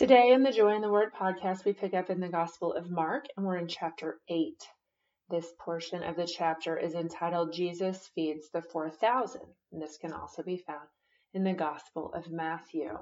Today in the Joy in the Word podcast, we pick up in the Gospel of Mark and we're in chapter 8. This portion of the chapter is entitled Jesus Feeds the 4,000. And this can also be found in the Gospel of Matthew.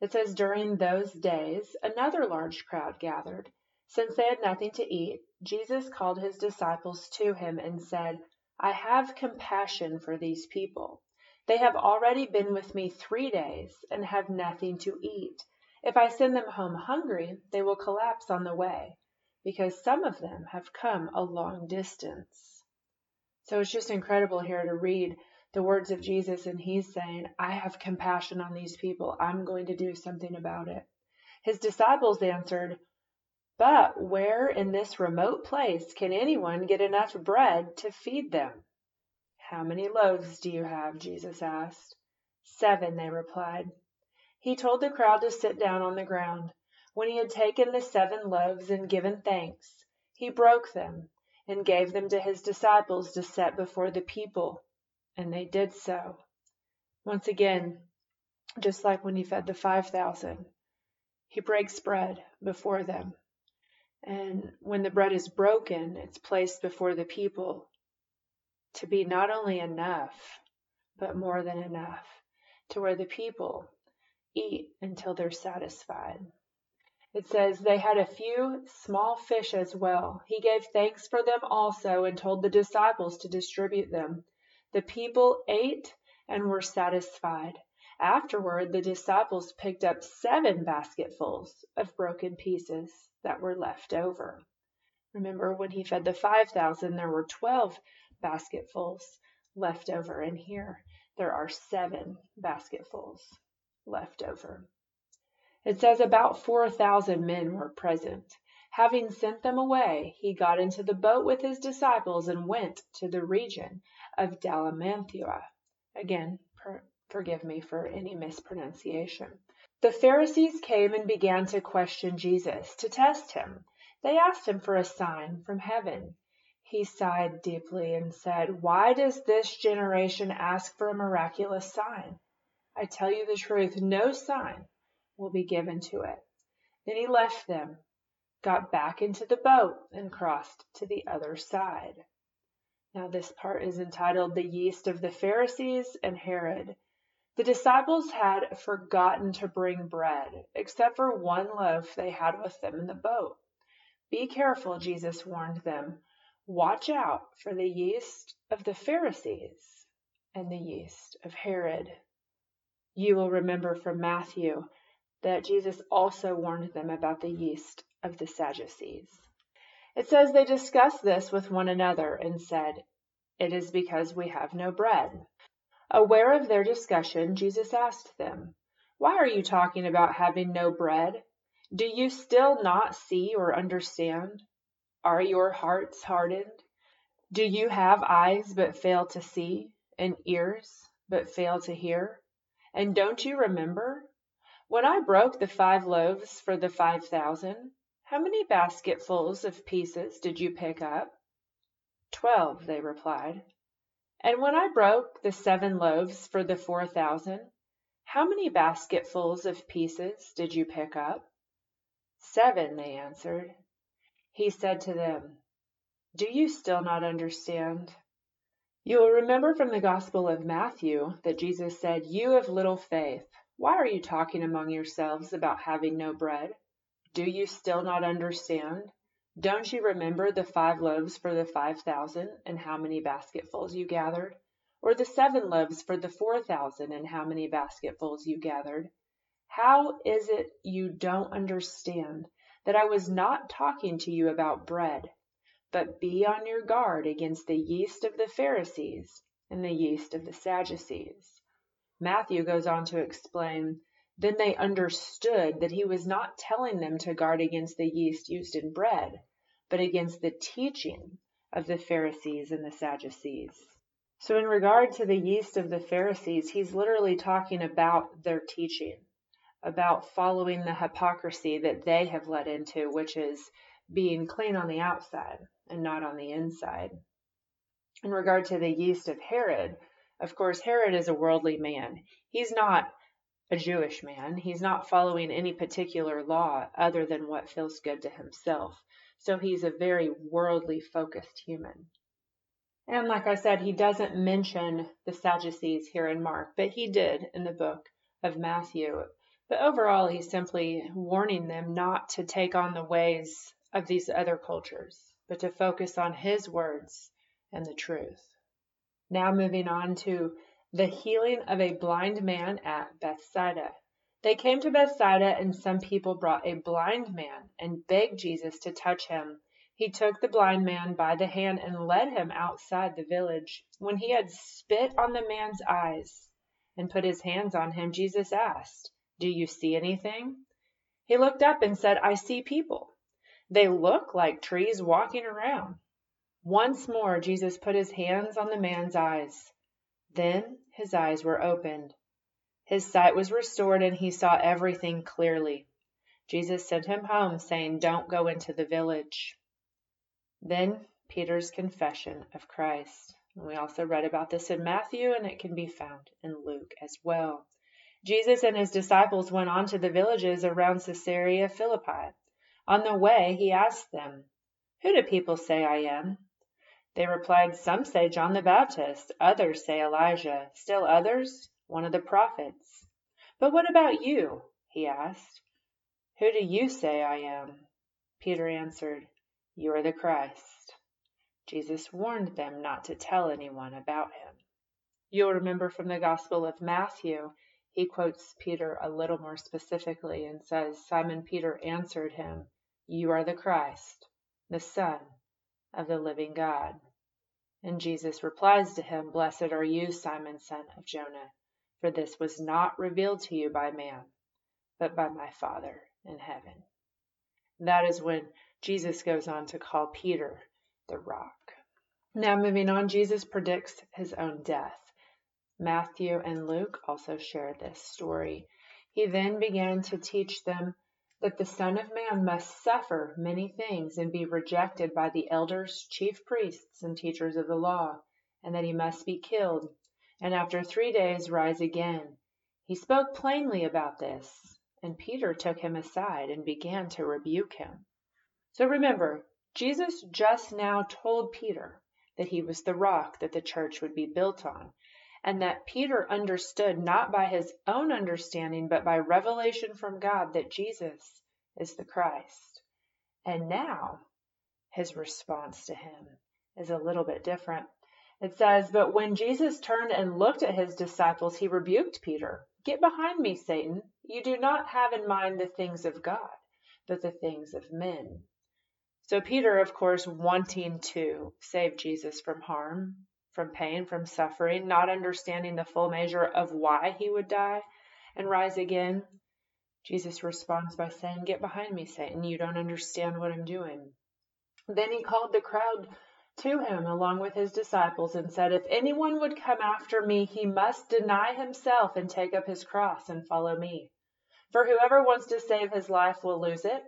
It says, During those days, another large crowd gathered. Since they had nothing to eat, Jesus called his disciples to him and said, I have compassion for these people. They have already been with me three days and have nothing to eat. If I send them home hungry, they will collapse on the way because some of them have come a long distance. So it's just incredible here to read the words of Jesus, and he's saying, I have compassion on these people. I'm going to do something about it. His disciples answered, But where in this remote place can anyone get enough bread to feed them? How many loaves do you have? Jesus asked. Seven, they replied. He told the crowd to sit down on the ground. When he had taken the seven loaves and given thanks, he broke them and gave them to his disciples to set before the people, and they did so. Once again, just like when he fed the 5,000, he breaks bread before them. And when the bread is broken, it's placed before the people to be not only enough, but more than enough, to where the people eat until they're satisfied. It says, They had a few small fish as well. He gave thanks for them also and told the disciples to distribute them. The people ate and were satisfied. Afterward, the disciples picked up seven basketfuls of broken pieces that were left over. Remember, when he fed the 5,000, there were 12 basketfuls left over, and here there are seven basketfuls left over. It says about 4,000 men were present. Having sent them away, he got into the boat with his disciples and went to the region of Dalmanutha. Again, per- forgive me for any mispronunciation. The Pharisees came and began to question Jesus to test him. They asked him for a sign from heaven. He sighed deeply and said, Why does this generation ask for a miraculous sign? I tell you the truth, no sign will be given to it. Then he left them, got back into the boat, and crossed to the other side. Now, this part is entitled The Yeast of the Pharisees and Herod. The disciples had forgotten to bring bread, except for one loaf they had with them in the boat. Be careful, Jesus warned them. Watch out for the yeast of the Pharisees and the yeast of Herod. You will remember from Matthew that Jesus also warned them about the yeast of the Sadducees. It says they discussed this with one another and said, It is because we have no bread. Aware of their discussion, Jesus asked them, Why are you talking about having no bread? Do you still not see or understand? Are your hearts hardened? Do you have eyes but fail to see, and ears but fail to hear? And don't you remember when I broke the five loaves for the five thousand, how many basketfuls of pieces did you pick up? Twelve, they replied. And when I broke the seven loaves for the four thousand, how many basketfuls of pieces did you pick up? Seven, they answered. He said to them, Do you still not understand? You will remember from the Gospel of Matthew that Jesus said, You have little faith. Why are you talking among yourselves about having no bread? Do you still not understand? Don't you remember the five loaves for the five thousand and how many basketfuls you gathered? Or the seven loaves for the four thousand and how many basketfuls you gathered? How is it you don't understand that I was not talking to you about bread? But be on your guard against the yeast of the Pharisees and the yeast of the Sadducees. Matthew goes on to explain, Then they understood that he was not telling them to guard against the yeast used in bread, but against the teaching of the Pharisees and the Sadducees. So, in regard to the yeast of the Pharisees, he's literally talking about their teaching, about following the hypocrisy that they have led into, which is being clean on the outside and not on the inside. In regard to the yeast of Herod, of course, Herod is a worldly man. He's not a Jewish man. He's not following any particular law other than what feels good to himself. So he's a very worldly focused human. And like I said, he doesn't mention the Sadducees here in Mark, but he did in the book of Matthew. But overall, he's simply warning them not to take on the ways of these other cultures, but to focus on his words and the truth. Now, moving on to the healing of a blind man at Bethsaida. They came to Bethsaida, and some people brought a blind man and begged Jesus to touch him. He took the blind man by the hand and led him outside the village. When he had spit on the man's eyes and put his hands on him, Jesus asked, Do you see anything? He looked up and said, I see people. They look like trees walking around. Once more Jesus put his hands on the man's eyes. Then his eyes were opened. His sight was restored and he saw everything clearly. Jesus sent him home, saying, Don't go into the village. Then Peter's confession of Christ. We also read about this in Matthew, and it can be found in Luke as well. Jesus and his disciples went on to the villages around Caesarea Philippi. On the way, he asked them, Who do people say I am? They replied, Some say John the Baptist, others say Elijah, still others, one of the prophets. But what about you? he asked. Who do you say I am? Peter answered, You are the Christ. Jesus warned them not to tell anyone about him. You'll remember from the Gospel of Matthew, he quotes Peter a little more specifically and says, Simon Peter answered him, You are the Christ, the Son of the living God. And Jesus replies to him, Blessed are you, Simon, son of Jonah, for this was not revealed to you by man, but by my Father in heaven. That is when Jesus goes on to call Peter the rock. Now, moving on, Jesus predicts his own death. Matthew and Luke also share this story. He then began to teach them that the Son of Man must suffer many things and be rejected by the elders, chief priests, and teachers of the law, and that he must be killed, and after three days rise again. He spoke plainly about this, and Peter took him aside and began to rebuke him. So remember, Jesus just now told Peter that he was the rock that the church would be built on, and that Peter understood not by his own understanding, but by revelation from God that Jesus is the Christ. And now his response to him is a little bit different. It says, But when Jesus turned and looked at his disciples, he rebuked Peter. Get behind me, Satan. You do not have in mind the things of God, but the things of men. So Peter, of course, wanting to save Jesus from harm, from pain, from suffering, not understanding the full measure of why he would die and rise again. Jesus responds by saying, Get behind me, Satan. You don't understand what I'm doing. Then he called the crowd to him along with his disciples and said, If anyone would come after me, he must deny himself and take up his cross and follow me. For whoever wants to save his life will lose it,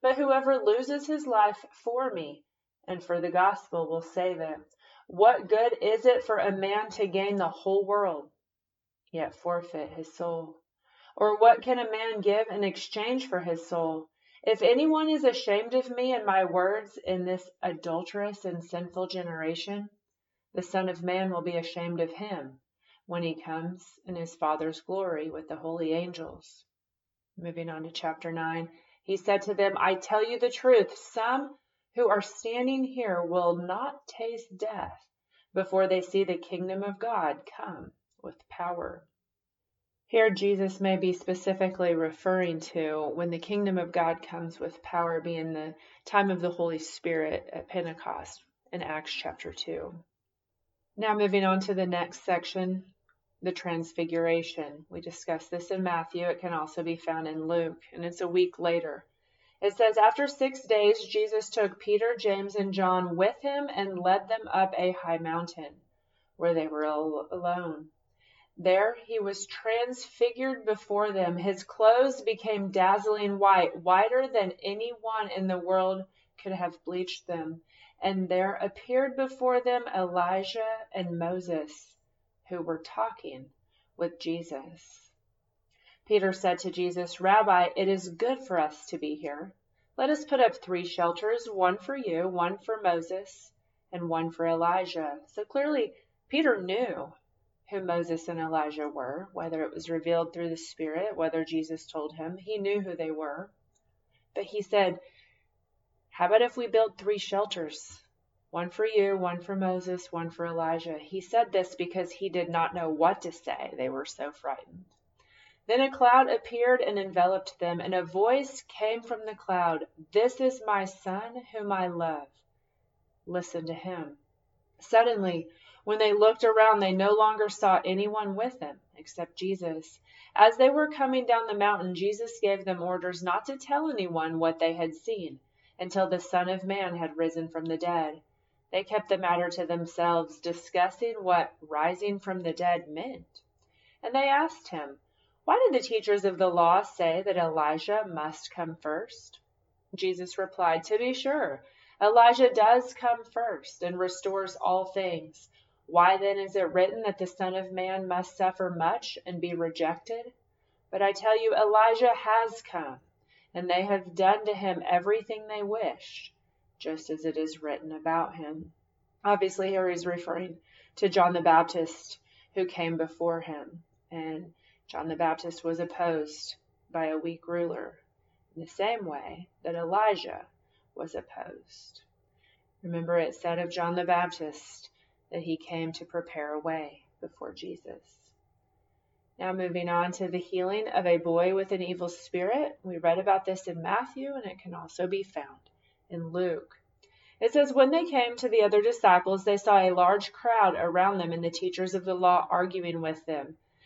but whoever loses his life for me and for the gospel will save it. What good is it for a man to gain the whole world, yet forfeit his soul? Or what can a man give in exchange for his soul? If anyone is ashamed of me and my words in this adulterous and sinful generation, the Son of Man will be ashamed of him when he comes in his Father's glory with the holy angels. Moving on to chapter 9, he said to them, I tell you the truth, some who are standing here will not taste death before they see the kingdom of God come with power. Here, Jesus may be specifically referring to when the kingdom of God comes with power, being the time of the Holy Spirit at Pentecost in Acts chapter 2. Now, moving on to the next section, the Transfiguration. We discussed this in Matthew. It can also be found in Luke, and it's a week later. It says, After six days, Jesus took Peter, James, and John with him and led them up a high mountain where they were alone. There he was transfigured before them. His clothes became dazzling white, whiter than any one in the world could have bleached them. And there appeared before them Elijah and Moses, who were talking with Jesus. Peter said to Jesus, Rabbi, it is good for us to be here. Let us put up three shelters, one for you, one for Moses, and one for Elijah. So clearly, Peter knew who Moses and Elijah were, whether it was revealed through the Spirit, whether Jesus told him. He knew who they were. But he said, How about if we build three shelters? One for you, one for Moses, one for Elijah. He said this because he did not know what to say. They were so frightened. Then a cloud appeared and enveloped them, and a voice came from the cloud This is my Son, whom I love. Listen to him. Suddenly, when they looked around, they no longer saw anyone with them except Jesus. As they were coming down the mountain, Jesus gave them orders not to tell anyone what they had seen until the Son of Man had risen from the dead. They kept the matter to themselves, discussing what rising from the dead meant. And they asked him, why did the teachers of the law say that Elijah must come first? Jesus replied, To be sure, Elijah does come first and restores all things. Why then is it written that the Son of Man must suffer much and be rejected? But I tell you, Elijah has come, and they have done to him everything they wished, just as it is written about him. Obviously, here he's referring to John the Baptist who came before him. And John the Baptist was opposed by a weak ruler in the same way that Elijah was opposed. Remember, it said of John the Baptist that he came to prepare a way before Jesus. Now, moving on to the healing of a boy with an evil spirit. We read about this in Matthew, and it can also be found in Luke. It says, When they came to the other disciples, they saw a large crowd around them and the teachers of the law arguing with them.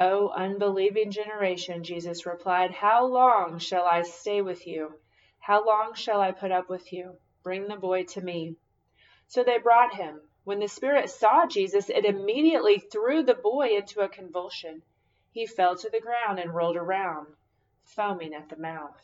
O unbelieving generation, Jesus replied, How long shall I stay with you? How long shall I put up with you? Bring the boy to me. So they brought him. When the spirit saw Jesus, it immediately threw the boy into a convulsion. He fell to the ground and rolled around, foaming at the mouth.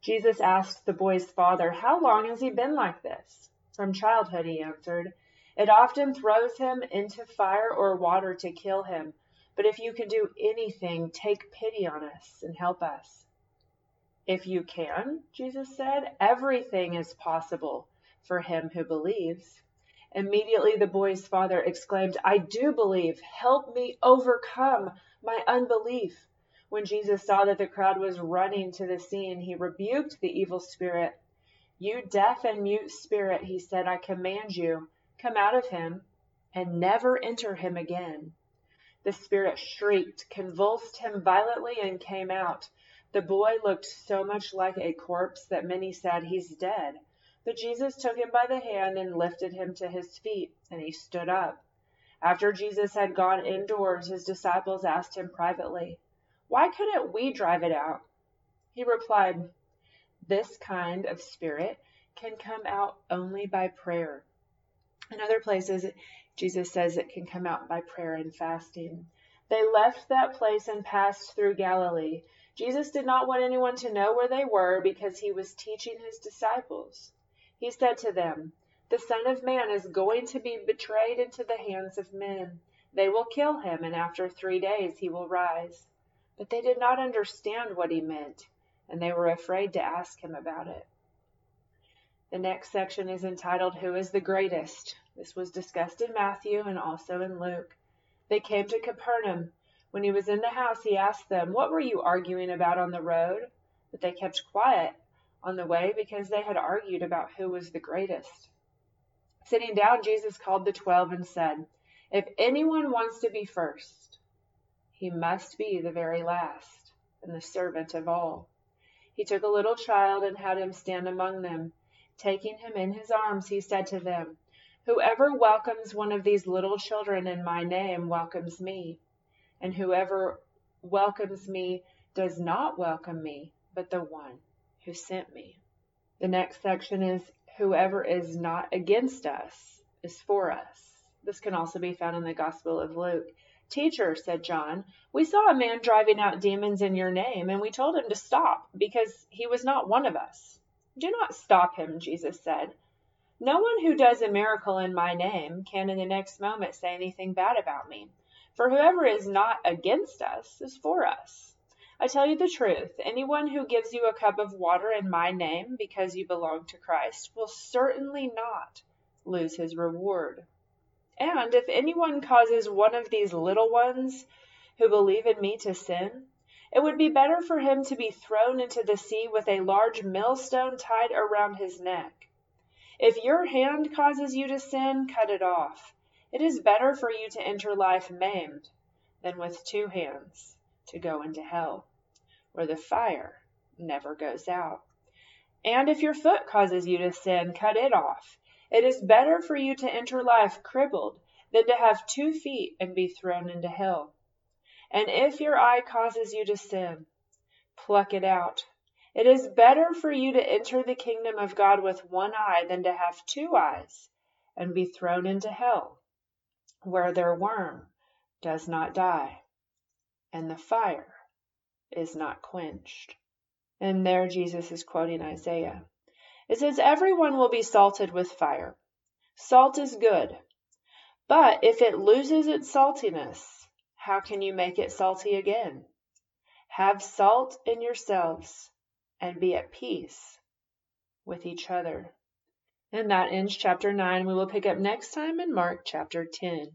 Jesus asked the boy's father, How long has he been like this? From childhood, he answered. It often throws him into fire or water to kill him. But if you can do anything, take pity on us and help us. If you can, Jesus said, everything is possible for him who believes. Immediately the boy's father exclaimed, I do believe. Help me overcome my unbelief. When Jesus saw that the crowd was running to the scene, he rebuked the evil spirit. You deaf and mute spirit, he said, I command you, come out of him and never enter him again. The spirit shrieked, convulsed him violently, and came out. The boy looked so much like a corpse that many said, He's dead. But Jesus took him by the hand and lifted him to his feet, and he stood up. After Jesus had gone indoors, his disciples asked him privately, Why couldn't we drive it out? He replied, This kind of spirit can come out only by prayer. In other places, Jesus says it can come out by prayer and fasting. They left that place and passed through Galilee. Jesus did not want anyone to know where they were because he was teaching his disciples. He said to them, The Son of Man is going to be betrayed into the hands of men. They will kill him, and after three days he will rise. But they did not understand what he meant, and they were afraid to ask him about it. The next section is entitled, Who is the Greatest? This was discussed in Matthew and also in Luke. They came to Capernaum. When he was in the house, he asked them, What were you arguing about on the road? But they kept quiet on the way because they had argued about who was the greatest. Sitting down, Jesus called the twelve and said, If anyone wants to be first, he must be the very last and the servant of all. He took a little child and had him stand among them. Taking him in his arms, he said to them, Whoever welcomes one of these little children in my name welcomes me, and whoever welcomes me does not welcome me, but the one who sent me. The next section is whoever is not against us is for us. This can also be found in the Gospel of Luke. Teacher, said John, we saw a man driving out demons in your name, and we told him to stop because he was not one of us. Do not stop him, Jesus said. No one who does a miracle in my name can in the next moment say anything bad about me. For whoever is not against us is for us. I tell you the truth, anyone who gives you a cup of water in my name because you belong to Christ will certainly not lose his reward. And if anyone causes one of these little ones who believe in me to sin, it would be better for him to be thrown into the sea with a large millstone tied around his neck. If your hand causes you to sin, cut it off. It is better for you to enter life maimed than with two hands to go into hell, where the fire never goes out. And if your foot causes you to sin, cut it off. It is better for you to enter life crippled than to have two feet and be thrown into hell. And if your eye causes you to sin, pluck it out. It is better for you to enter the kingdom of God with one eye than to have two eyes and be thrown into hell, where their worm does not die and the fire is not quenched. And there Jesus is quoting Isaiah. It says, Everyone will be salted with fire. Salt is good. But if it loses its saltiness, how can you make it salty again? Have salt in yourselves and be at peace with each other. And that ends chapter 9. We will pick up next time in Mark chapter 10.